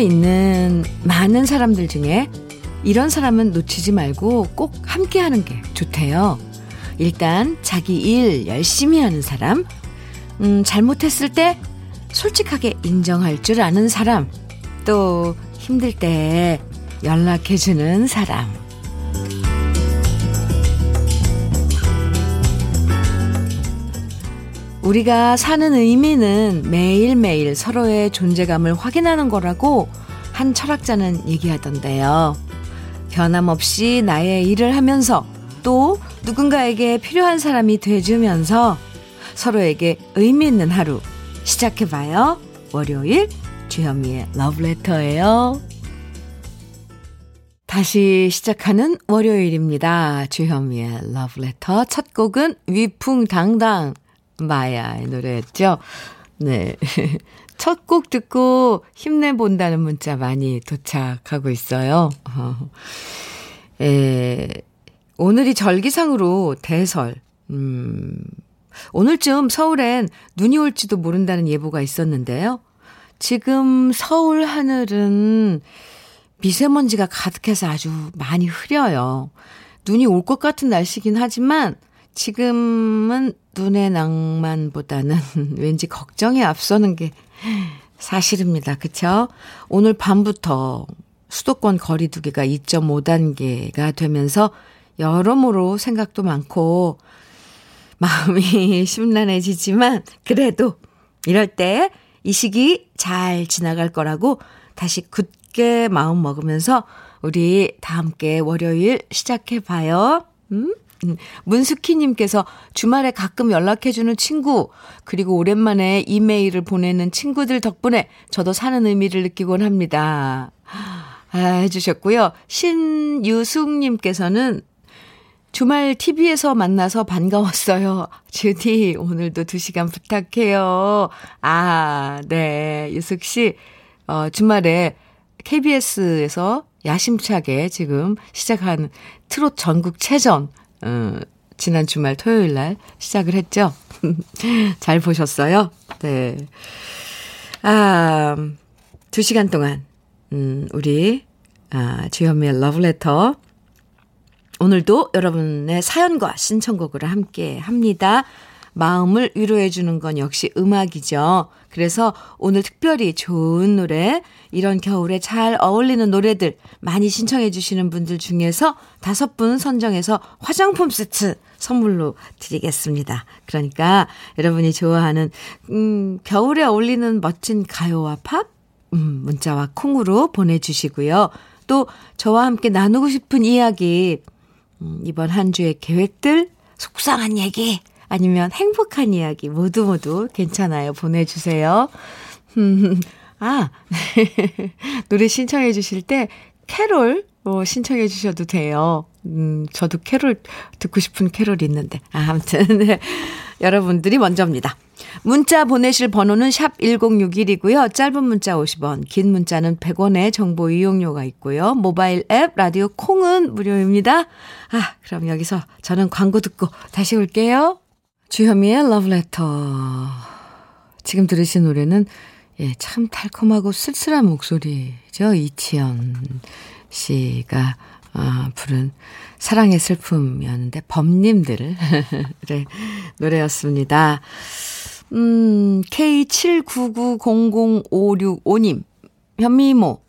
있는 많은 사람들 중에 이런 사람은 놓치지 말고 꼭 함께 하는 게 좋대요. 일단 자기 일 열심히 하는 사람, 음, 잘못했을 때 솔직하게 인정할 줄 아는 사람, 또 힘들 때 연락해주는 사람. 우리가 사는 의미는 매일매일 서로의 존재감을 확인하는 거라고 한 철학자는 얘기하던데요. 변함없이 나의 일을 하면서 또 누군가에게 필요한 사람이 돼주면서 서로에게 의미 있는 하루 시작해봐요. 월요일 주현미의 러브레터예요. 다시 시작하는 월요일입니다. 주현미의 러브레터 첫 곡은 위풍당당 마야의 노래였죠. 네. 첫 곡 듣고 힘내본다는 문자 많이 도착하고 있어요. 어. 에, 오늘이 절기상으로 대설. 음, 오늘쯤 서울엔 눈이 올지도 모른다는 예보가 있었는데요. 지금 서울 하늘은 미세먼지가 가득해서 아주 많이 흐려요. 눈이 올 것 같은 날씨긴 하지만 지금은 눈의 낭만보다는 왠지 걱정에 앞서는 게 사실입니다. 그쵸? 오늘 밤부터 수도권 거리두기가 2.5단계가 되면서 여러모로 생각도 많고 마음이 심란해지지만 그래도 이럴 때 이 시기 잘 지나갈 거라고 다시 굳게 마음 먹으면서 우리 다 함께 월요일 시작해 봐요. 음? 음, 문숙희님께서 주말에 가끔 연락해주는 친구, 그리고 오랜만에 이메일을 보내는 친구들 덕분에 저도 사는 의미를 느끼곤 합니다. 아, 해주셨고요. 신유숙님께서는 주말 TV에서 만나서 반가웠어요. 주디, 오늘도 2시간 부탁해요. 아, 네. 유숙 씨, 어, 주말에 KBS에서 야심차게 지금 시작한 트롯 전국 체전, 어, 지난 주말 토요일 날 시작을 했죠. 잘 보셨어요? 네. 아, 2시간 동안, 음, 우리, 아, 주현미의 러브레터 오늘도 여러분의 사연과 신청곡으로 함께 합니다. 마음을 위로해주는 건 역시 음악이죠. 그래서 오늘 특별히 좋은 노래, 이런 겨울에 잘 어울리는 노래들 많이 신청해주시는 분들 중에서 다섯 분 선정해서 화장품 세트 선물로 드리겠습니다. 그러니까 여러분이 좋아하는, 음, 겨울에 어울리는 멋진 가요와 팝, 음, 문자와 콩으로 보내주시고요. 또 저와 함께 나누고 싶은 이야기, 음, 이번 한 주의 계획들, 속상한 얘기, 아니면 행복한 이야기 모두 모두 괜찮아요. 보내주세요. 아, 노래 신청해 주실 때 캐롤 뭐 신청해 주셔도 돼요. 음, 저도 캐롤 듣고 싶은 캐롤이 있는데. 아, 아무튼 네. 여러분들이 먼저입니다. 문자 보내실 번호는 샵 1061이고요. 짧은 문자 50원, 긴 문자는 100원의 정보 이용료가 있고요. 모바일 앱, 라디오 콩은 무료입니다. 아, 그럼 여기서 저는 광고 듣고 다시 올게요. 주현미의 러브레터. 지금 들으신 노래는 예, 참 달콤하고 쓸쓸한 목소리죠. 이치연 씨가 아, 부른 사랑의 슬픔이었는데 범님들 네, 노래였습니다. 음, K79900565님 현미모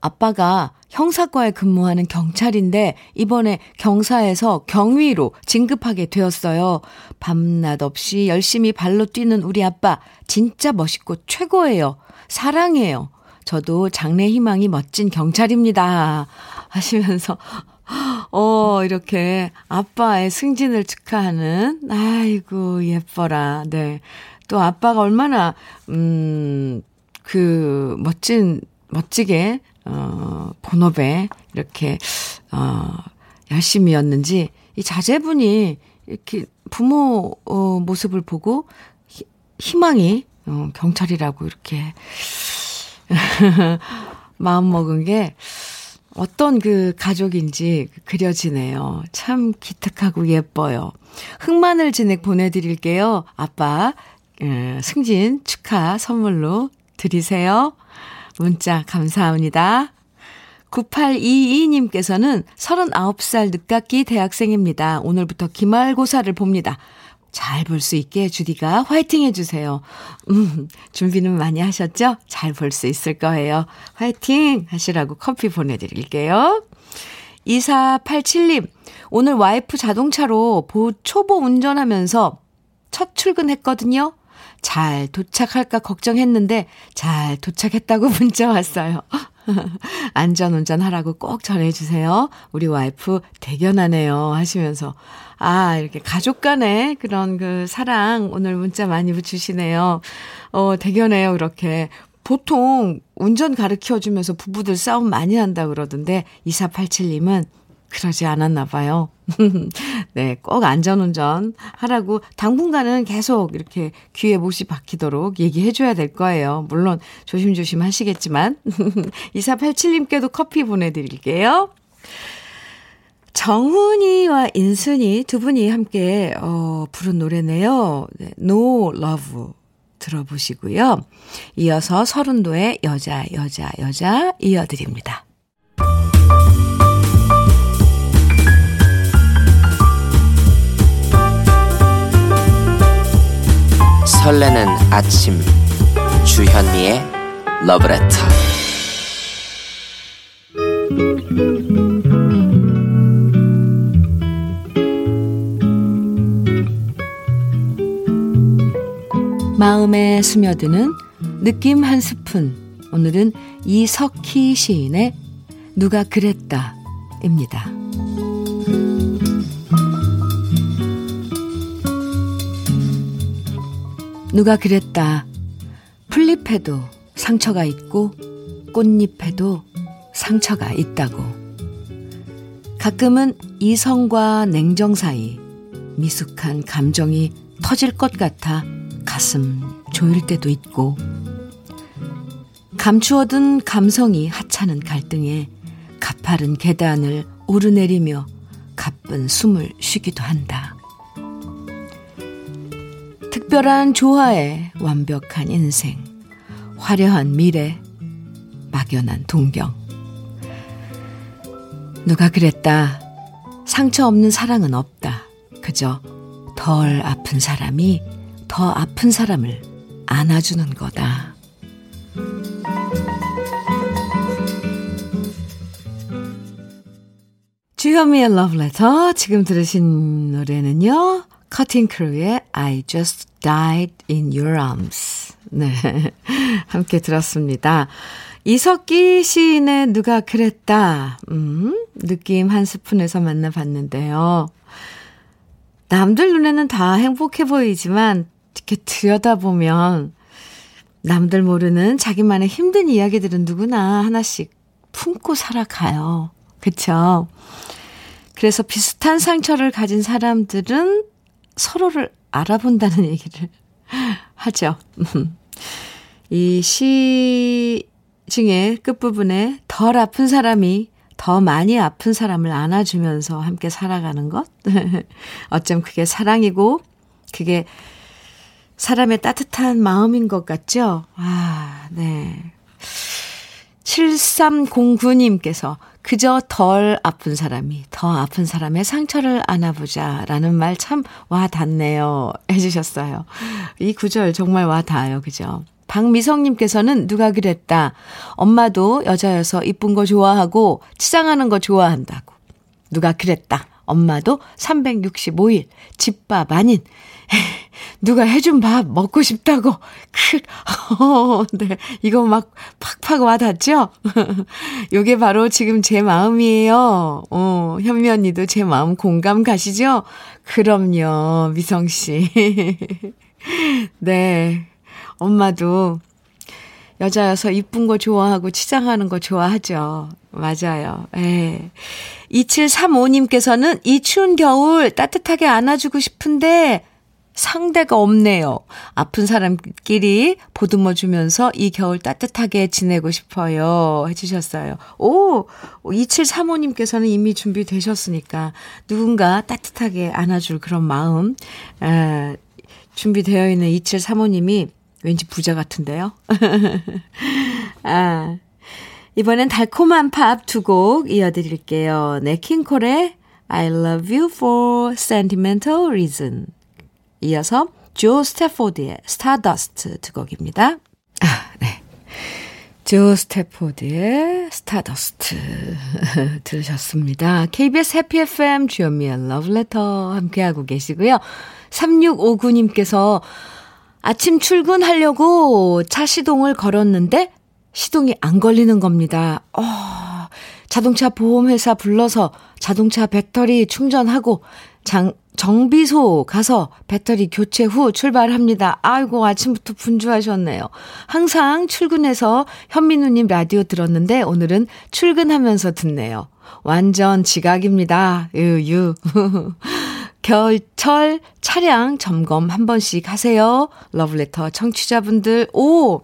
아빠가 형사과에 근무하는 경찰인데 이번에 경사에서 경위로 진급하게 되었어요. 밤낮 없이 열심히 발로 뛰는 우리 아빠 진짜 멋있고 최고예요. 사랑해요. 저도 장래 희망이 멋진 경찰입니다. 하시면서 어, 이렇게 아빠의 승진을 축하하는, 아이고, 예뻐라. 네. 또 아빠가 얼마나, 음, 그, 멋진, 멋지게, 어, 본업에 이렇게, 어, 열심히였는지, 이 자제분이 이렇게 부모, 어, 모습을 보고 히, 희망이, 어, 경찰이라고 이렇게, 마음 먹은 게, 어떤 그 가족인지 그려지네요. 참 기특하고 예뻐요. 흑마늘 진액 보내드릴게요. 아빠, 예, 승진 축하 선물로 드리세요. 문자 감사합니다. 9822님께서는 39살 늦깎이 대학생입니다. 오늘부터 기말고사를 봅니다. 잘 볼 수 있게 주디가 화이팅 해주세요. 음, 준비는 많이 하셨죠? 잘 볼 수 있을 거예요. 화이팅 하시라고 커피 보내드릴게요. 2487님, 오늘 와이프 자동차로 보, 초보 운전하면서 첫 출근했거든요. 잘 도착할까 걱정했는데 잘 도착했다고 문자 왔어요. 안전 운전하라고 꼭 전해주세요. 우리 와이프 대견하네요. 하시면서. 아, 이렇게 가족 간의 그런 그 사랑 오늘 문자 많이 붙이시네요. 어, 대견해요. 그렇게. 보통 운전 가르쳐 주면서 부부들 싸움 많이 한다 그러던데 2487님은 그러지 않았나 봐요. 네, 꼭 안전운전 하라고 당분간은 계속 이렇게 귀에 못이 박히도록 얘기해 줘야 될 거예요. 물론 조심조심 하시겠지만. 2487님께도 커피 보내드릴게요. 정훈이와 인순이 두 분이 함께, 어, 부른 노래네요. 네, No Love 들어보시고요. 이어서 서른도의 여자, 여자, 여자 이어드립니다. 설레는 아침. 주현미의 러브레터 마음에 스며드는 느낌 한 스푼. 오늘은 이석희 시인의 누가 그랬다입니다. 누가 그랬다. 풀잎에도 상처가 있고 꽃잎에도 상처가 있다고. 가끔은 이성과 냉정 사이 미숙한 감정이 터질 것 같아 가슴 조일 때도 있고 감추어둔 감성이 하찮은 갈등에 가파른 계단을 오르내리며 가쁜 숨을 쉬기도 한다. 특별한 조화에 완벽한 인생, 화려한 미래, 막연한 동경. 누가 그랬다. 상처 없는 사랑은 없다. 그저 덜 아픈 사람이 더 아픈 사람을 안아주는 거다. 주현미의 러브레터 지금 들으신 노래는요. 커팅 크루의 I Just Died in Your Arms. 네. 함께 들었습니다. 이석기 시인의 누가 그랬다. 음, 느낌 한 스푼에서 만나봤는데요. 남들 눈에는 다 행복해 보이지만, 이렇게 들여다보면, 남들 모르는 자기만의 힘든 이야기들은 누구나 하나씩 품고 살아가요. 그쵸? 그래서 비슷한 상처를 가진 사람들은 서로를 알아본다는 얘기를 하죠. 이 시 중에 끝부분에 덜 아픈 사람이 더 많이 아픈 사람을 안아주면서 함께 살아가는 것? 어쩜 그게 사랑이고, 그게 사람의 따뜻한 마음인 것 같죠? 아, 네. 7309님께서 그저 덜 아픈 사람이 더 아픈 사람의 상처를 안아보자 라는 말 참 와 닿네요. 해주셨어요. 이 구절 정말 와 닿아요. 그죠? 박미성님께서는 누가 그랬다. 엄마도 여자여서 이쁜 거 좋아하고 치장하는 거 좋아한다고. 누가 그랬다. 엄마도 365일 집밥 아닌 누가 해준 밥 먹고 싶다고. 크, 어, 네. 이거 막 팍팍 와닿죠? 요게 바로 지금 제 마음이에요. 어, 현미 언니도 제 마음 공감 가시죠? 그럼요, 미성씨. 네. 엄마도 여자여서 이쁜 거 좋아하고 치장하는 거 좋아하죠. 맞아요. 예. 2735님께서는 이 추운 겨울 따뜻하게 안아주고 싶은데 상대가 없네요. 아픈 사람끼리 보듬어 주면서 이 겨울 따뜻하게 지내고 싶어요. 해주셨어요. 오! 2735님께서는 이미 준비되셨으니까 누군가 따뜻하게 안아줄 그런 마음, 에, 준비되어 있는 2735님이 왠지 부자 같은데요. 아, 이번엔 달콤한 팝 두 곡 이어드릴게요. 냇 킹 콜의 I love you for sentimental reason. 이어서 조 스태포드의 Stardust 두 곡입니다. 아, 네. 조 스태포드의 Stardust 들으셨습니다. KBS 해피 FM 주현미의 러브레터 함께하고 계시고요. 3659님께서 아침 출근하려고 차 시동을 걸었는데 시동이 안 걸리는 겁니다. 어, 자동차 보험회사 불러서 자동차 배터리 충전하고 장, 정비소 가서 배터리 교체 후 출발합니다. 아이고, 아침부터 분주하셨네요. 항상 출근해서 현민우님 라디오 들었는데 오늘은 출근하면서 듣네요. 완전 지각입니다. 유유. 겨울철 차량 점검 한 번씩 하세요. 러브레터 청취자분들, 오!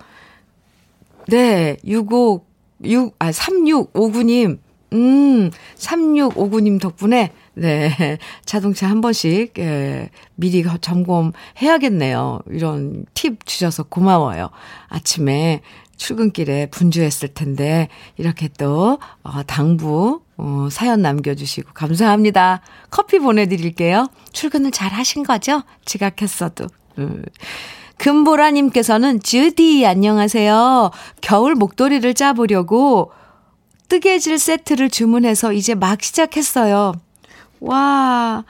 네, 65, 6, 아, 3659님, 음, 3659님 덕분에, 네, 자동차 한 번씩, 예, 미리 점검해야겠네요. 이런 팁 주셔서 고마워요. 아침에 출근길에 분주했을 텐데, 이렇게 또, 어, 당부, 어, 사연 남겨주시고, 감사합니다. 커피 보내드릴게요. 출근을 잘 하신 거죠? 지각했어도. 음. 금보라님께서는 주디 안녕하세요. 겨울 목도리를 짜보려고 뜨개질 세트를 주문해서 이제 막 시작했어요. 와,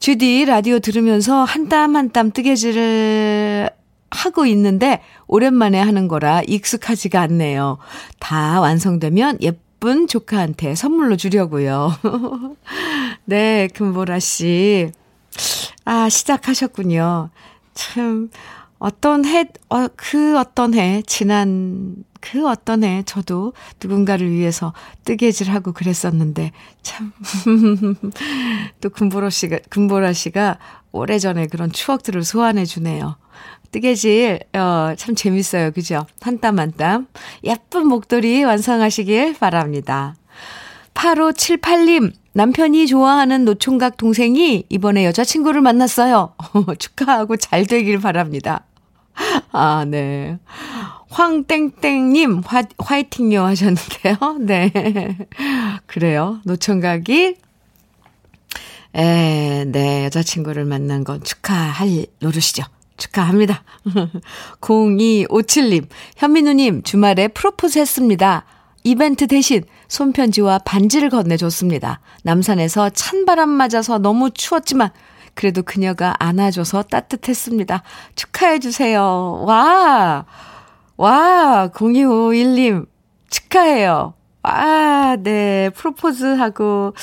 주디 라디오 들으면서 한 땀 한 땀 뜨개질을 하고 있는데 오랜만에 하는 거라 익숙하지가 않네요. 다 완성되면 예쁜 조카한테 선물로 주려고요. 네, 금보라 씨. 아, 시작하셨군요. 참, 어떤 해, 어, 그 어떤 해, 지난 그 어떤 해, 저도 누군가를 위해서 뜨개질하고 그랬었는데, 참. 또 금보라 씨가, 금보라 씨가 오래전에 그런 추억들을 소환해 주네요. 뜨개질, 어, 참 재밌어요. 그죠? 한 땀 한 땀. 예쁜 목도리 완성하시길 바랍니다. 8578님, 남편이 좋아하는 노총각 동생이 이번에 여자친구를 만났어요. 축하하고 잘 되길 바랍니다. 아, 네. 황땡땡님, 화, 화이팅요 하셨는데요. 네. 그래요. 노총각이, 에, 네, 여자친구를 만난 건 축하할 노릇이죠. 축하합니다. 0257님, 현민우님, 주말에 프로포즈 했습니다. 이벤트 대신 손편지와 반지를 건네줬습니다. 남산에서 찬바람 맞아서 너무 추웠지만 그래도 그녀가 안아줘서 따뜻했습니다. 축하해주세요. 와! 와! 0251님, 축하해요. 와, 네. 프로포즈하고,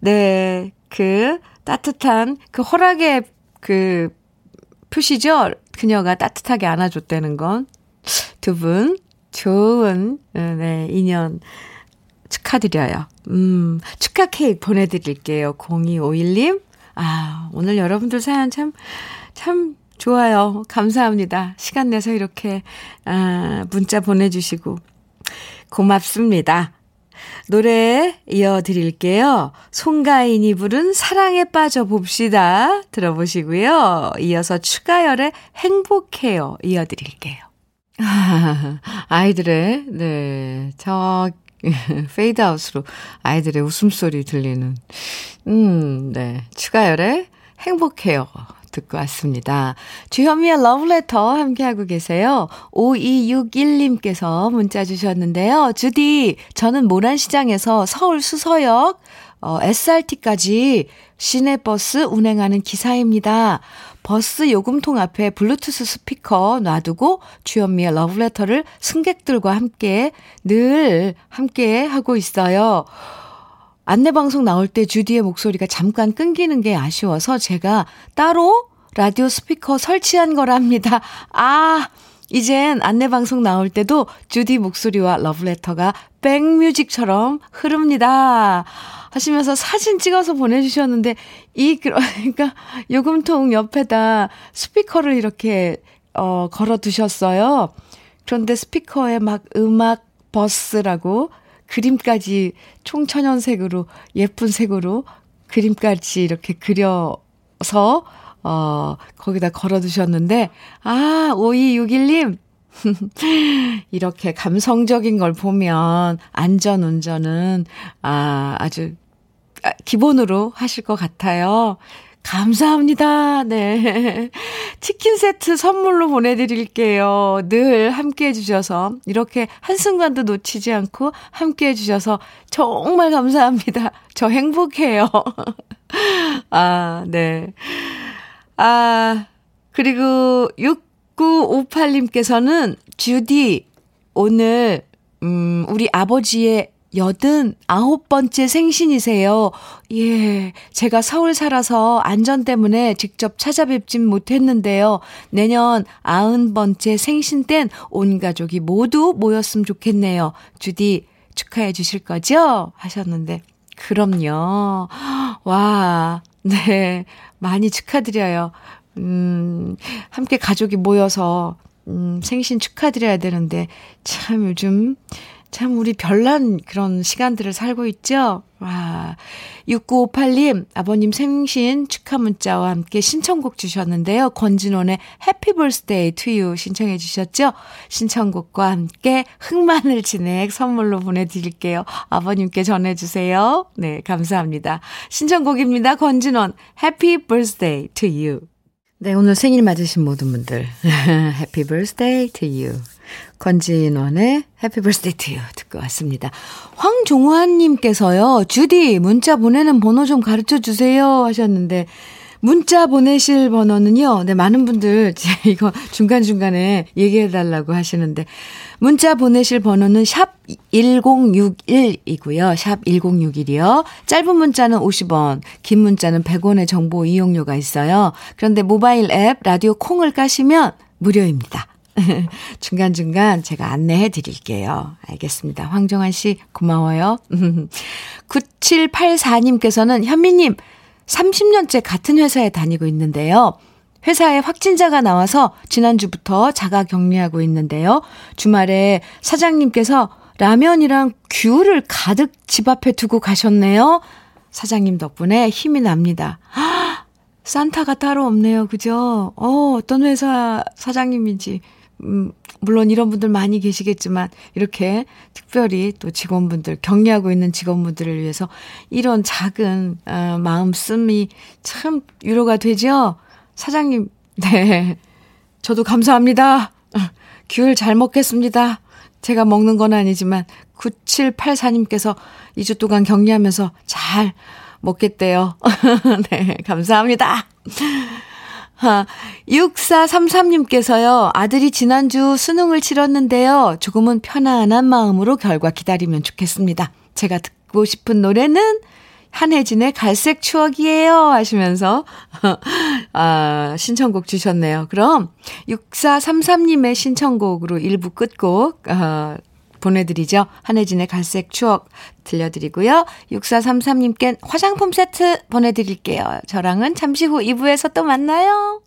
네. 그 따뜻한 그 허락의 그 표시죠? 그녀가 따뜻하게 안아줬다는 건. 두 분, 좋은, 네, 인연 축하드려요. 음, 축하 케이크 보내드릴게요. 0251님. 아, 오늘 여러분들 사연 참, 참 좋아요. 감사합니다. 시간 내서 이렇게, 아, 문자 보내주시고. 고맙습니다. 노래 이어드릴게요. 송가인이 부른 사랑에 빠져봅시다. 들어보시고요. 이어서 추가열의 행복해요. 이어드릴게요. 아, 아이들의, 네, 저, 페이드아웃으로 아이들의 웃음소리 들리는, 음, 네, 추가열의 행복해요. 듣고 왔습니다. 주현미의 러브레터 함께하고 계세요. 5261님께서 문자 주셨는데요. 주디, 저는 모란시장에서 서울 수서역, 어, SRT까지 시내버스 운행하는 기사입니다. 버스 요금통 앞에 블루투스 스피커 놔두고 주현미의 러브레터를 승객들과 함께 늘 함께 하고 있어요. 안내방송 나올 때 주디의 목소리가 잠깐 끊기는 게 아쉬워서 제가 따로 라디오 스피커 설치한 거랍니다. 아, 이젠 안내방송 나올 때도 주디 목소리와 러브레터가 백뮤직처럼 흐릅니다. 하시면서 사진 찍어서 보내주셨는데, 이, 그러니까, 요금통 옆에다 스피커를 이렇게, 어, 걸어 두셨어요. 그런데 스피커에 막 음악 버스라고 그림까지 총천연색으로, 예쁜 색으로 그림까지 이렇게 그려서, 어, 거기다 걸어 두셨는데, 아, 5261님, 이렇게 감성적인 걸 보면 안전 운전은 아, 아주 아, 기본으로 하실 것 같아요. 감사합니다. 네. 치킨 세트 선물로 보내드릴게요. 늘 함께 해주셔서, 이렇게 한순간도 놓치지 않고 함께 해주셔서 정말 감사합니다. 저 행복해요. 아, 네. 아, 그리고 6958님께서는 주디, 오늘, 음, 우리 아버지의 여든 아홉 번째 생신이세요. 예, 제가 서울 살아서 안전 때문에 직접 찾아뵙진 못했는데요. 내년 아흔 번째 생신 땐 온 가족이 모두 모였으면 좋겠네요. 주디 축하해 주실 거죠? 하셨는데. 그럼요. 와, 네. 많이 축하드려요. 음, 함께 가족이 모여서, 음, 생신 축하드려야 되는데, 참 요즘 참 우리 별난 그런 시간들을 살고 있죠. 와. 6958님, 아버님 생신 축하 문자와 함께 신청곡 주셨는데요. 권진원의 Happy Birthday to You 신청해 주셨죠? 신청곡과 함께 흑마늘 진액 선물로 보내드릴게요. 아버님께 전해주세요. 네, 감사합니다. 신청곡입니다. 권진원, Happy Birthday To You. 네, 오늘 생일 맞으신 모든 분들, Happy Birthday To You. 권진원의 Happy Birthday To You 듣고 왔습니다. 황종환 님께서요, 주디, 문자 보내는 번호 좀 가르쳐 주세요 하셨는데, 문자 보내실 번호는요, 네, 많은 분들, 이거 중간중간에 얘기해 달라고 하시는데, 문자 보내실 번호는 샵 1061이고요. 샵 1061이요. 짧은 문자는 50원, 긴 문자는 100원의 정보 이용료가 있어요. 그런데 모바일 앱, 라디오 콩을 까시면 무료입니다. 중간중간 제가 안내해 드릴게요. 알겠습니다. 황정환 씨, 고마워요. 9784님께서는 현미님, 30년째 같은 회사에 다니고 있는데요. 회사에 확진자가 나와서 지난주부터 자가 격리하고 있는데요. 주말에 사장님께서 라면이랑 귤을 가득 집 앞에 두고 가셨네요. 사장님 덕분에 힘이 납니다. 산타가 따로 없네요. 그죠? 어, 어떤 회사 사장님인지 음, 물론 이런 분들 많이 계시겠지만, 이렇게 특별히 또 직원분들, 격리하고 있는 직원분들을 위해서 이런 작은, 어, 마음씀이 참 위로가 되죠? 사장님, 네. 저도 감사합니다. 귤 잘 먹겠습니다. 제가 먹는 건 아니지만, 9784님께서 2주 동안 격리하면서 잘 먹겠대요. 네, 감사합니다. 6433님께서요, 아들이 지난주 수능을 치렀는데요. 조금은 편안한 마음으로 결과 기다리면 좋겠습니다. 제가 듣고 싶은 노래는 한혜진의 갈색 추억이에요. 하시면서, 아, 신청곡 주셨네요. 그럼 6433님의 신청곡으로 1부 끝곡, 어, 보내드리죠. 한혜진의 갈색 추억 들려드리고요. 6433님께 화장품 세트 보내드릴게요. 저랑은 잠시 후 2부에서 또 만나요.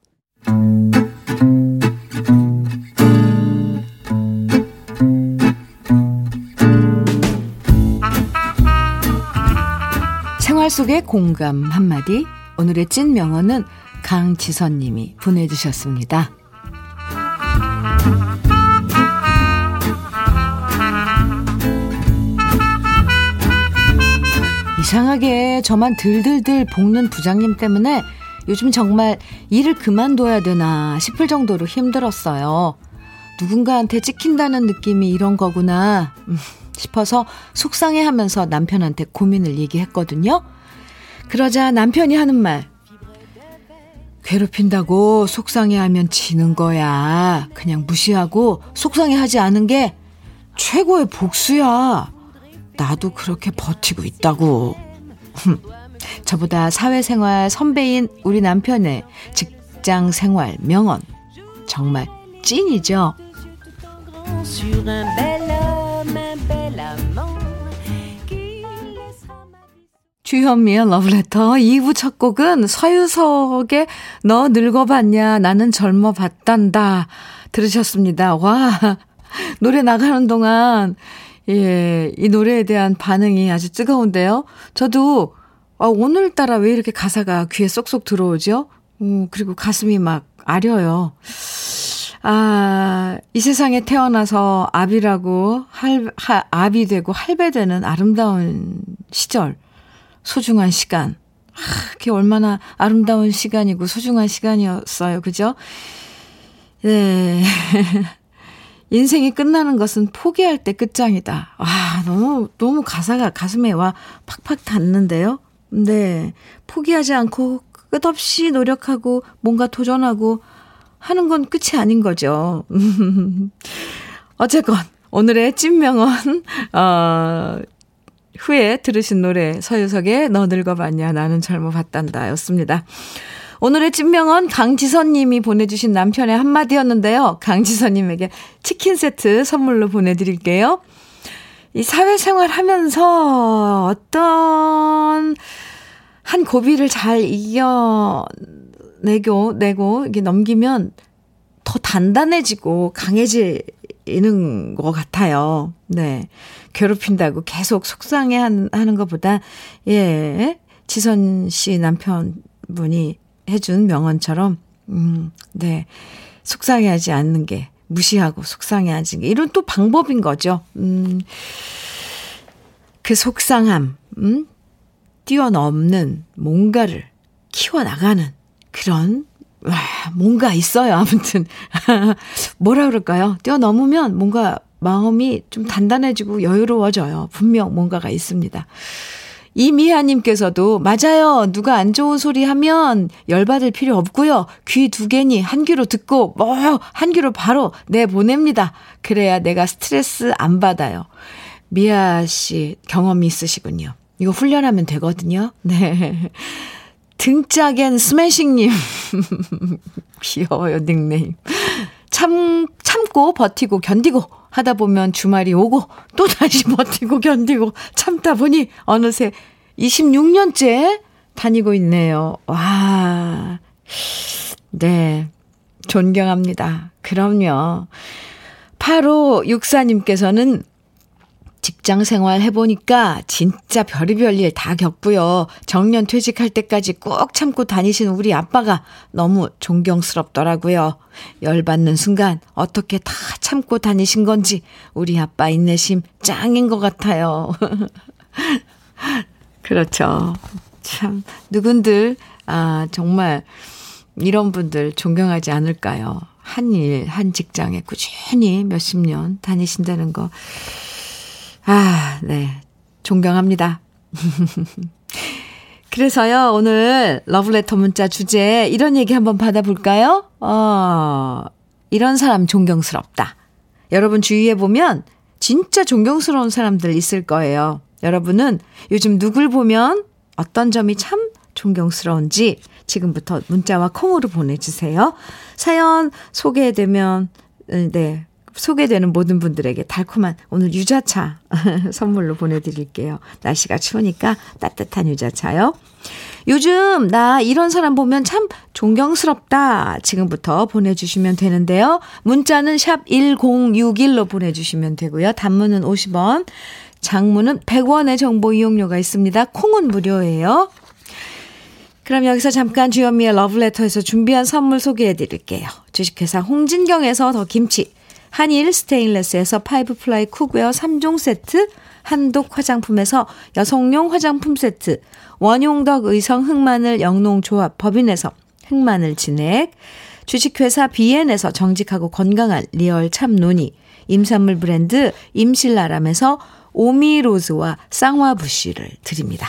생활 속의 공감 한마디. 오늘의 찐 명언은 강지선님이 보내주셨습니다. 이상하게 저만 들들들 볶는 부장님 때문에 요즘 정말 일을 그만둬야 되나 싶을 정도로 힘들었어요. 누군가한테 찍힌다는 느낌이 이런 거구나 음, 싶어서 속상해 하면서 남편한테 고민을 얘기했거든요. 그러자 남편이 하는 말. 괴롭힌다고 속상해 하면 지는 거야. 그냥 무시하고 속상해 하지 않은 게 최고의 복수야. 나도 그렇게 버티고 있다고. 저보다 사회생활 선배인 우리 남편의 직장 생활 명언. 정말 찐이죠. 주현미의 러브레터 2부 첫 곡은 서유석의 너 늙어봤냐 나는 젊어봤단다 들으셨습니다. 와 노래 나가는 동안 예, 이 노래에 대한 반응이 아주 뜨거운데요. 저도 아, 오늘따라 왜 이렇게 가사가 귀에 쏙쏙 들어오죠? 음, 그리고 가슴이 막 아려요. 아, 이 세상에 태어나서 아비라고 할, 하, 아비 되고 할배 되는 아름다운 시절, 소중한 시간. 아, 그게 얼마나 아름다운 시간이고 소중한 시간이었어요. 그죠? 네. 인생이 끝나는 것은 포기할 때 끝장이다. 와, 너무, 너무 가사가 가슴에 와 팍팍 닿는데요. 네. 포기하지 않고 끝없이 노력하고 뭔가 도전하고 하는 건 끝이 아닌 거죠. 어쨌건, 오늘의 찐명언, 어, 후에 들으신 노래, 서유석의 너 늙어봤냐, 나는 젊어봤단다 였습니다. 오늘의 찐명언 강지선 님이 보내주신 남편의 한마디였는데요. 강지선 님에게 치킨 세트 선물로 보내드릴게요. 이 사회생활 하면서 어떤 한 고비를 잘 이겨 내고, 내고, 이게 넘기면 더 단단해지고 강해지는 것 같아요. 네. 괴롭힌다고 계속 속상해 하는 것보다, 예, 지선 씨 남편분이 해준 명언처럼, 음, 네. 속상해 하지 않는 게, 무시하고 속상해 하지 게, 이런 또 방법인 거죠. 음, 그 속상함, 음, 뛰어넘는 뭔가를 키워나가는 그런 와, 뭔가 있어요. 아무튼 뭐라 그럴까요? 뛰어넘으면 뭔가 마음이 좀 단단해지고 여유로워져요. 분명 뭔가가 있습니다. 이미아님께서도 맞아요. 누가 안 좋은 소리 하면 열받을 필요 없고요. 귀 두 개니 한 귀로 듣고 뭐한 귀로 바로 내 보냅니다. 그래야 내가 스트레스 안 받아요. 미아 씨 경험이 있으시군요. 이거 훈련하면 되거든요. 네. 등짝엔 스매싱님. 귀여워요, 닉네임. 참, 참고 버티고 견디고 하다 보면 주말이 오고 또 다시 버티고 견디고 참다 보니 어느새 26년째 다니고 있네요. 와. 네. 존경합니다. 그럼요. 8호 육사님께서는 직장 생활 해보니까 진짜 별의별 일 다 겪고요. 정년 퇴직할 때까지 꾹 참고 다니신 우리 아빠가 너무 존경스럽더라고요. 열받는 순간 어떻게 다 참고 다니신 건지 우리 아빠 인내심 짱인 것 같아요. 그렇죠. 참, 누군들, 아, 정말 이런 분들 존경하지 않을까요? 한 일, 한 직장에 꾸준히 몇십 년 다니신다는 거. 아, 네. 존경합니다. 그래서요, 오늘 러브레터 문자 주제 이런 얘기 한번 받아볼까요? 어, 이런 사람 존경스럽다. 여러분 주위에 보면 진짜 존경스러운 사람들 있을 거예요. 여러분은 요즘 누굴 보면 어떤 점이 참 존경스러운지 지금부터 문자와 콩으로 보내주세요. 사연 소개되면, 네, 소개되는 모든 분들에게 달콤한 오늘 유자차 선물로 보내드릴게요. 날씨가 추우니까 따뜻한 유자차요. 요즘 나 이런 사람 보면 참 존경스럽다. 지금부터 보내주시면 되는데요. 문자는 샵 1061로 보내주시면 되고요. 단문은 50원, 장문은 100원의 정보 이용료가 있습니다. 콩은 무료예요. 그럼 여기서 잠깐 주현미의 러브레터에서 준비한 선물 소개해 드릴게요. 주식회사 홍진경에서 더 김치, 한일 스테인레스에서 five ply cookware 3종 세트, 한독 화장품에서 여성용 화장품 세트, 원용덕 의성 흑마늘 영농조합 법인에서 흑마늘 진액, 주식회사 비엔에서 정직하고 건강한 real 참논이, 임산물 브랜드 임실라람에서 오미로즈와 쌍화부쉬를 드립니다.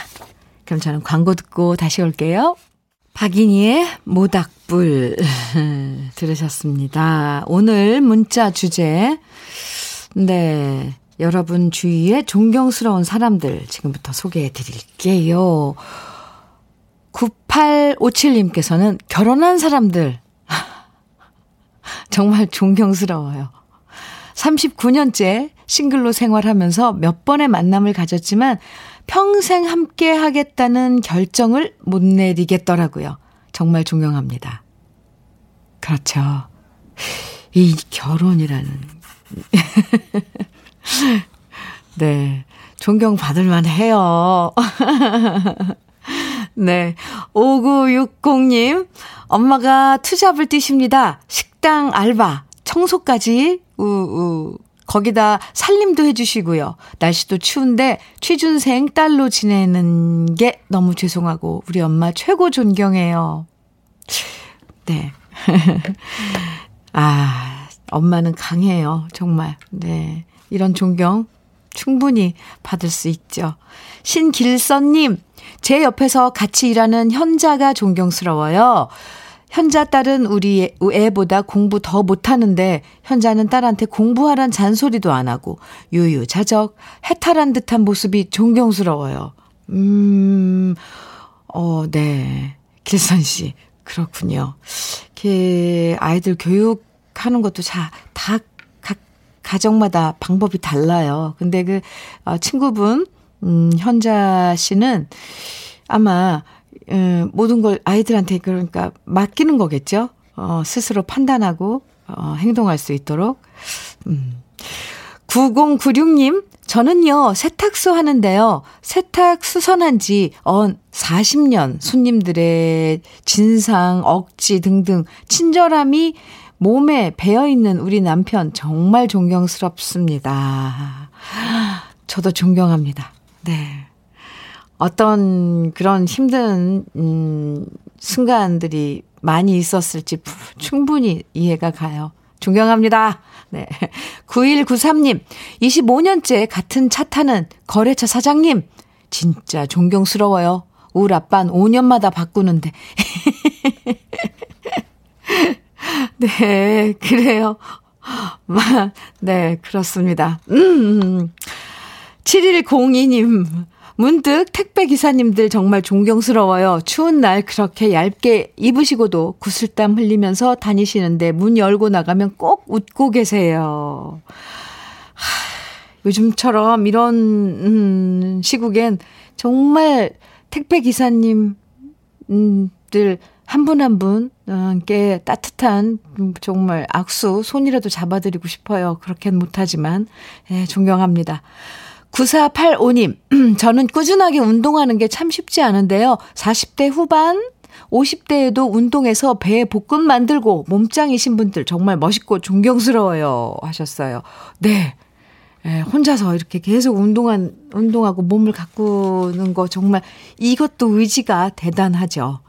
그럼 저는 광고 듣고 다시 올게요. 박인희의 모닥불 들으셨습니다. 오늘 문자 주제 네 여러분 주위에 존경스러운 사람들 지금부터 소개해 드릴게요. 9857님께서는 결혼한 사람들 정말 존경스러워요. 39년째 싱글로 생활하면서 몇 번의 만남을 가졌지만 평생 함께 하겠다는 결정을 못 내리겠더라고요. 정말 존경합니다. 그렇죠. 이 결혼이라는. 네. 존경받을 만 해요. 네. 5960님, 엄마가 투잡을 뛰십니다. 식당 알바. 청소까지, 우, 우, 거기다 살림도 해주시고요. 날씨도 추운데 취준생 딸로 지내는 게 너무 죄송하고 우리 엄마 최고 존경해요. 네. 아, 엄마는 강해요. 정말. 네. 이런 존경 충분히 받을 수 있죠. 신길선님, 제 옆에서 같이 일하는 현자가 존경스러워요. 현자 딸은 우리 애보다 공부 더 못하는데 현자는 딸한테 공부하란 잔소리도 안 하고 유유자적 해탈한 듯한 모습이 존경스러워요. 음, 어, 네. 길선 씨. 그렇군요. 그 아이들 교육하는 것도 자, 다 각 가정마다 방법이 달라요. 근데 그 어, 친구분 음, 현자 씨는 아마 음, 모든 걸 아이들한테 그러니까 맡기는 거겠죠. 어, 스스로 판단하고 어, 행동할 수 있도록. 음. 9096님, 저는요, 세탁소 하는데요, 세탁 수선한 지, 언 40년 손님들의 진상, 억지 등등 친절함이 몸에 배어있는 우리 남편 정말 존경스럽습니다. 저도 존경합니다. 네. 어떤 그런 힘든, 음, 순간들이 많이 있었을지 충분히 이해가 가요. 존경합니다. 네. 9193님, 25년째 같은 차 타는 거래처 사장님, 진짜 존경스러워요. 우리 아빤 5년마다 바꾸는데. 네, 그래요. 네, 그렇습니다. 음. 7102님, 문득 택배 기사님들 정말 존경스러워요. 추운 날 그렇게 얇게 입으시고도 구슬땀 흘리면서 다니시는데 문 열고 나가면 꼭 웃고 계세요. 하, 요즘처럼 이런 음, 시국엔 정말 택배 기사님들 한분한 분께 따뜻한 정말 악수 손이라도 잡아드리고 싶어요. 그렇게는 못하지만 예, 존경합니다. 9485님, 저는 꾸준하게 운동하는 게 참 쉽지 않은데요. 40대 후반, 50대에도 운동해서 배에 복근 만들고 몸짱이신 분들 정말 멋있고 존경스러워요. 하셨어요. 네. 예, 혼자서 이렇게 계속 운동한, 운동하고 몸을 가꾸는 거 정말 이것도 의지가 대단하죠.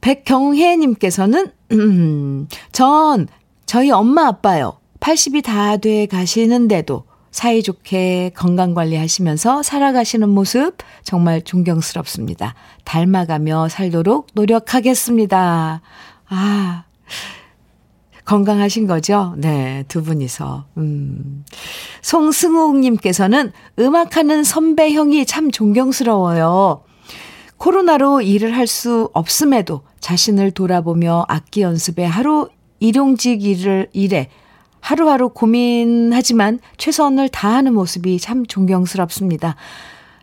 백경혜님께서는, 음, 전 저희 엄마 아빠요. 80이 다 돼 가시는데도 사이좋게 건강 관리 하시면서 살아가시는 모습 정말 존경스럽습니다. 닮아가며 살도록 노력하겠습니다. 아, 건강하신 거죠? 네, 두 분이서. 음. 송승욱님께서는 음악하는 선배 형이 참 존경스러워요. 코로나로 일을 할 수 없음에도 자신을 돌아보며 악기 연습에 하루 일용직 일을 일해 하루하루 고민하지만 최선을 다하는 모습이 참 존경스럽습니다.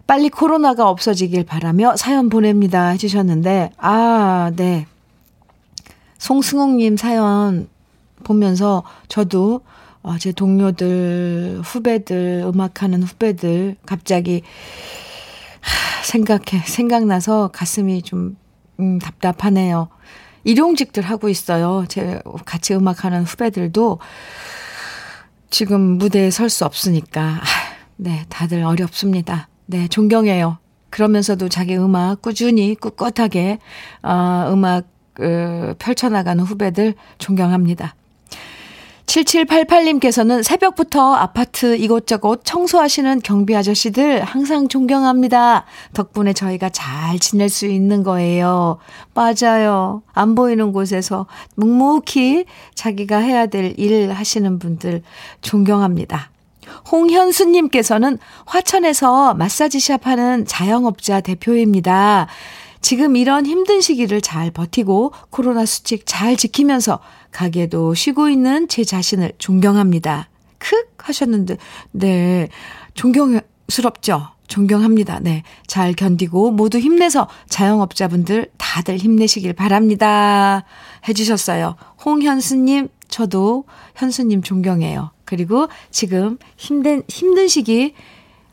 빨리 코로나가 없어지길 바라며 사연 보냅니다. 해주셨는데, 아, 네. 송승욱님 사연 보면서 저도 어, 제 동료들, 후배들, 음악하는 후배들 갑자기 하, 생각해, 생각나서 가슴이 좀, 음, 답답하네요. 일용직들 하고 있어요. 제 같이 음악하는 후배들도 지금 무대에 설 수 없으니까. 네, 다들 어렵습니다. 네, 존경해요. 그러면서도 자기 음악 꾸준히 꿋꿋하게 어, 음악 어, 펼쳐나가는 후배들 존경합니다. 7788님께서는 새벽부터 아파트 이곳저곳 청소하시는 경비 아저씨들 항상 존경합니다. 덕분에 저희가 잘 지낼 수 있는 거예요. 맞아요. 안 보이는 곳에서 묵묵히 자기가 해야 될 일 하시는 분들 존경합니다. 홍현수님께서는 화천에서 마사지샵 하는 자영업자 대표입니다. 지금 이런 힘든 시기를 잘 버티고 코로나 수칙 잘 지키면서 가게도 쉬고 있는 제 자신을 존경합니다. 크 하셨는데 네 존경스럽죠. 존경합니다. 네. 잘 견디고 모두 힘내서 자영업자분들 다들 힘내시길 바랍니다. 해주셨어요. 홍현수님, 저도 현수님 존경해요. 그리고 지금 힘든, 힘든 시기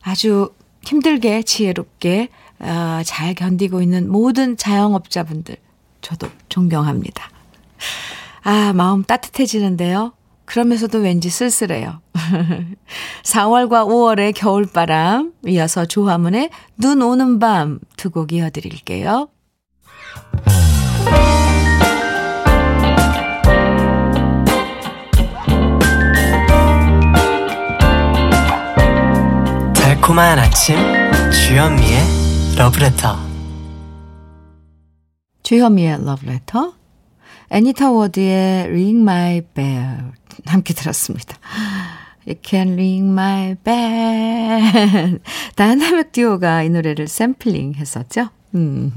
아주 힘들게 지혜롭게 어, 잘 견디고 있는 모든 자영업자분들 저도 존경합니다. 아, 마음 따뜻해지는데요. 그러면서도 왠지 쓸쓸해요. 4월과 5월의 겨울바람, 이어서 조화문의 눈 오는 밤 두 곡 이어드릴게요. 달콤한 아침 주현미의 러브레터 주현미의 러브레터 애니타 워드의 Ring My Bell 함께 들었습니다. You can ring my bell. 다이나믹 듀오가 이 노래를 샘플링 했었죠. 음.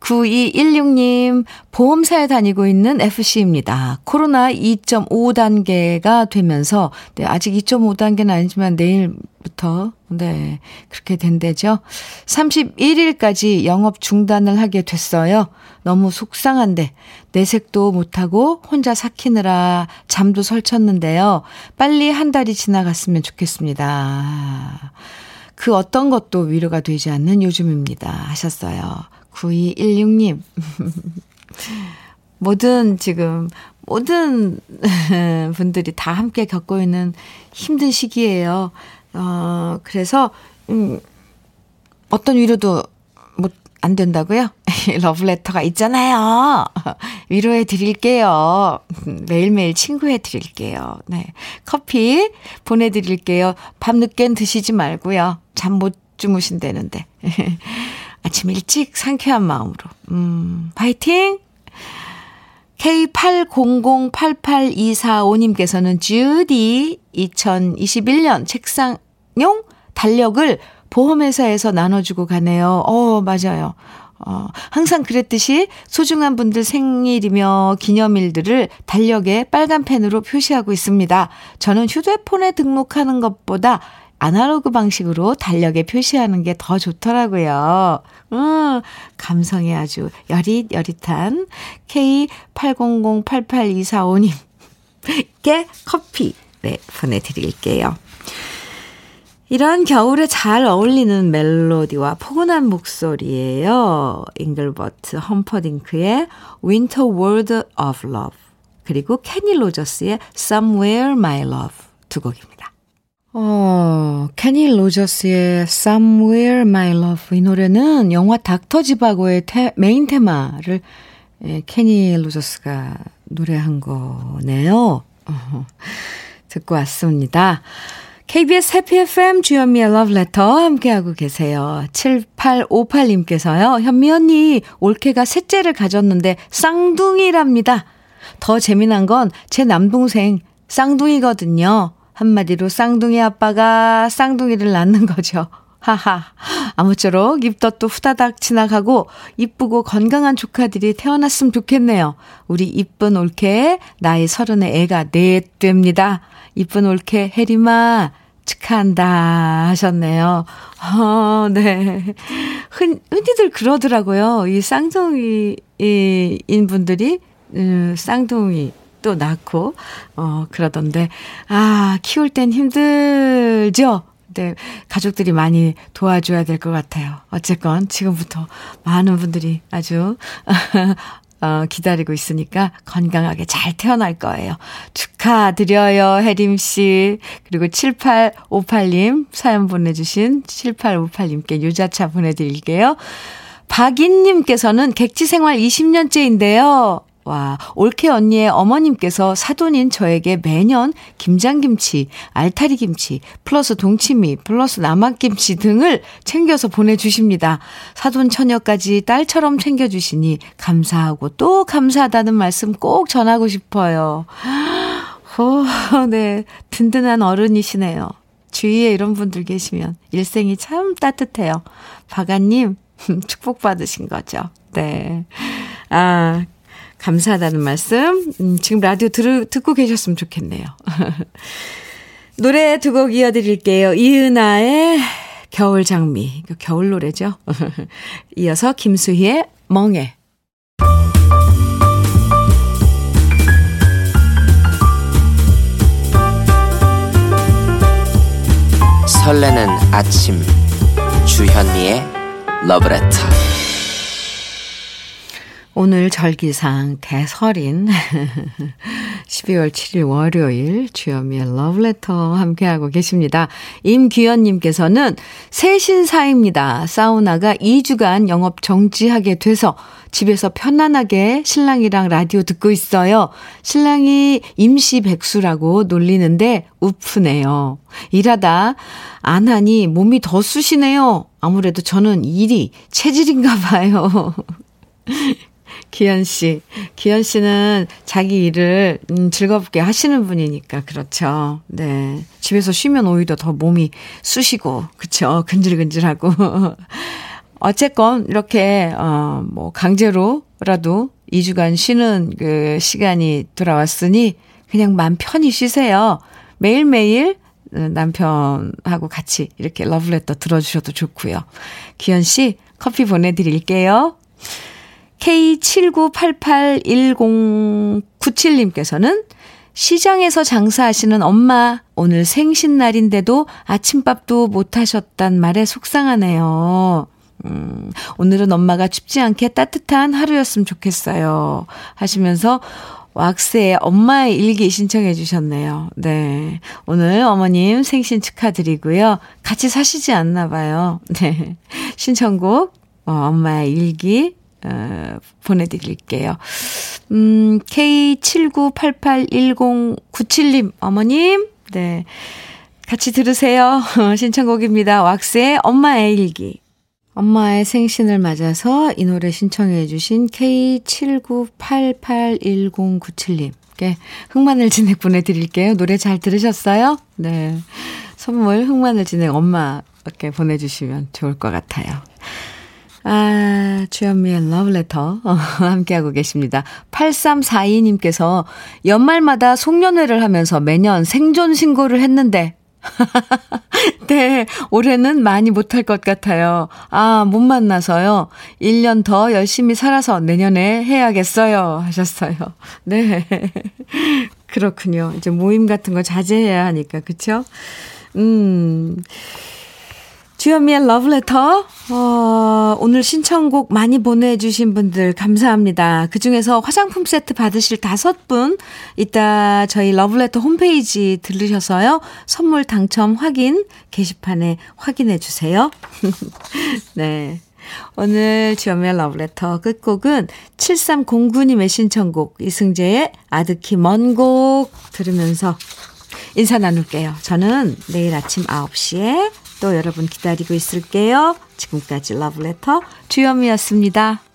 9216님, 보험사에 다니고 있는 FC입니다. 코로나 2.5단계가 되면서, 네, 아직 2.5단계는 아니지만 내일부터, 네, 그렇게 된대죠. 31일까지 영업 중단을 하게 됐어요. 너무 속상한데, 내색도 못하고 혼자 삭히느라 잠도 설쳤는데요. 빨리 한 달이 지나갔으면 좋겠습니다. 그 어떤 것도 위로가 되지 않는 요즘입니다. 하셨어요. 9216님. 모든 지금, 모든 분들이 다 함께 겪고 있는 힘든 시기예요. 어, 그래서, 음, 어떤 위로도 못, 안 된다고요? 러브레터가 있잖아요. 위로해 드릴게요. 매일매일 친구해 드릴게요. 네. 커피 보내 드릴게요. 밤늦게는 드시지 말고요. 잠 못 주무신다는데. 아침 일찍 상쾌한 마음으로. 음, 파이팅! K80088245님께서는 주디 2021년 책상용 달력을 보험회사에서 나눠주고 가네요. 어, 맞아요. 어, 항상 그랬듯이 소중한 분들 생일이며 기념일들을 달력에 빨간 펜으로 표시하고 있습니다. 저는 휴대폰에 등록하는 것보다 아날로그 방식으로 달력에 표시하는 게 더 좋더라고요. 음, 감성이 아주 여릿여릿한 K80088245님께 커피, 네, 보내드릴게요. 이런 겨울에 잘 어울리는 멜로디와 포근한 목소리예요. 잉글버트 험퍼딩크의 Winter World of Love 그리고 케니 로저스의 Somewhere My Love 두 곡입니다. 어, 케니 로저스의 Somewhere My Love 이 노래는 영화 닥터 지바고의 테, 메인 테마를 예, 케니 로저스가 노래한 거네요. 어, 듣고 왔습니다. KBS 해피 FM 주현미의 러브레터 함께하고 계세요. 7858님께서요. 현미 언니 올케가 셋째를 가졌는데 쌍둥이랍니다. 더 재미난 건 제 남동생 쌍둥이거든요. 한마디로 쌍둥이 아빠가 쌍둥이를 낳는 거죠. 하하. 아무쪼록 입덧도 후다닥 지나가고 이쁘고 건강한 조카들이 태어났으면 좋겠네요. 우리 이쁜 올케 나이 서른에 애가 넷 됩니다. 이쁜 올케 혜리마 축하한다 하셨네요. 어, 네. 흔, 흔히들 그러더라고요. 이 쌍둥이인 분들이 음, 쌍둥이 또 낳고, 어, 그러던데, 아, 키울 땐 힘들죠? 네, 가족들이 많이 도와줘야 될 것 같아요. 어쨌건 지금부터 많은 분들이 아주 어, 기다리고 있으니까 건강하게 잘 태어날 거예요. 축하드려요, 혜림씨. 그리고 7858님, 사연 보내주신 7858님께 유자차 보내드릴게요. 박인님께서는 객지 생활 20년째인데요. 와, 올케 언니의 어머님께서 사돈인 저에게 매년 김장김치, 알타리김치, 플러스 동치미, 플러스 남학김치 등을 챙겨서 보내주십니다. 사돈 처녀까지 딸처럼 챙겨주시니 감사하고 또 감사하다는 말씀 꼭 전하고 싶어요. 오, 네. 든든한 어른이시네요. 주위에 이런 분들 계시면 일생이 참 따뜻해요. 박아님, 축복받으신 거죠. 네. 아, 감사하다는 말씀. 음, 지금 라디오 들, 듣고 계셨으면 좋겠네요. 노래 두 곡 이어드릴게요. 이은아의 겨울 장미. 겨울 노래죠. 이어서 김수희의 멍해. 설레는 아침 주현미의 러브레터 오늘 절기상 대설인 12월 7일 월요일 주현미의 러브레터 함께하고 계십니다. 임규현님께서는 새 신사입니다. 사우나가 2주간 영업 정지하게 돼서 집에서 편안하게 신랑이랑 라디오 듣고 있어요. 신랑이 임시 백수라고 놀리는데 우프네요. 일하다 안 하니 몸이 더 쑤시네요. 아무래도 저는 일이 체질인가 봐요. 기현 씨. 기현 씨는 자기 일을 음, 즐겁게 하시는 분이니까 그렇죠. 네. 집에서 쉬면 오히려 더 몸이 쑤시고 그쵸 근질근질하고 어쨌건 이렇게 어뭐 강제로라도 2주간 쉬는 그 시간이 돌아왔으니 그냥 맘 편히 쉬세요. 매일매일 남편하고 같이 이렇게 러브레터 들어주셔도 좋고요. 기현 씨 커피 보내드릴게요. K79881097님께서는 시장에서 장사하시는 엄마, 오늘 생신날인데도 아침밥도 못 하셨단 말에 속상하네요. 음, 오늘은 엄마가 춥지 않게 따뜻한 하루였으면 좋겠어요. 하시면서 왁스의 엄마의 일기 신청해 주셨네요. 네. 오늘 어머님 생신 축하드리고요. 같이 사시지 않나 봐요. 네. 신청곡, 어, 엄마의 일기 어, 보내드릴게요. 음, K79881097님, 어머님, 네. 같이 들으세요. 신청곡입니다. 왁스의 엄마의 일기. 엄마의 생신을 맞아서 이 노래 신청해 주신 K79881097님께 흑마늘 진액 보내드릴게요. 노래 잘 들으셨어요? 네. 선물 흑마늘 진액 엄마께 보내주시면 좋을 것 같아요. 아, 주현미의 러브레터 함께하고 계십니다. 8342님께서 연말마다 송년회를 하면서 매년 생존 신고를 했는데 네, 올해는 많이 못할 것 같아요. 아, 못 만나서요. 1년 더 열심히 살아서 내년에 해야겠어요. 하셨어요. 네. 그렇군요. 이제 모임 같은 거 자제해야 하니까, 그쵸? 음. 주현미의 러브레터. 어, 오늘 신청곡 많이 보내주신 분들 감사합니다. 그 중에서 화장품 세트 받으실 다섯 분, 이따 저희 러브레터 홈페이지 들르셔서요. 선물 당첨 확인 게시판에 확인해 주세요. 네. 오늘 주현미의 러브레터 끝곡은 7309님의 신청곡 이승재의 아득히 먼 곡 들으면서 인사 나눌게요. 저는 내일 아침 9시에 또 여러분 기다리고 있을게요. 지금까지 러브레터 주현미였습니다.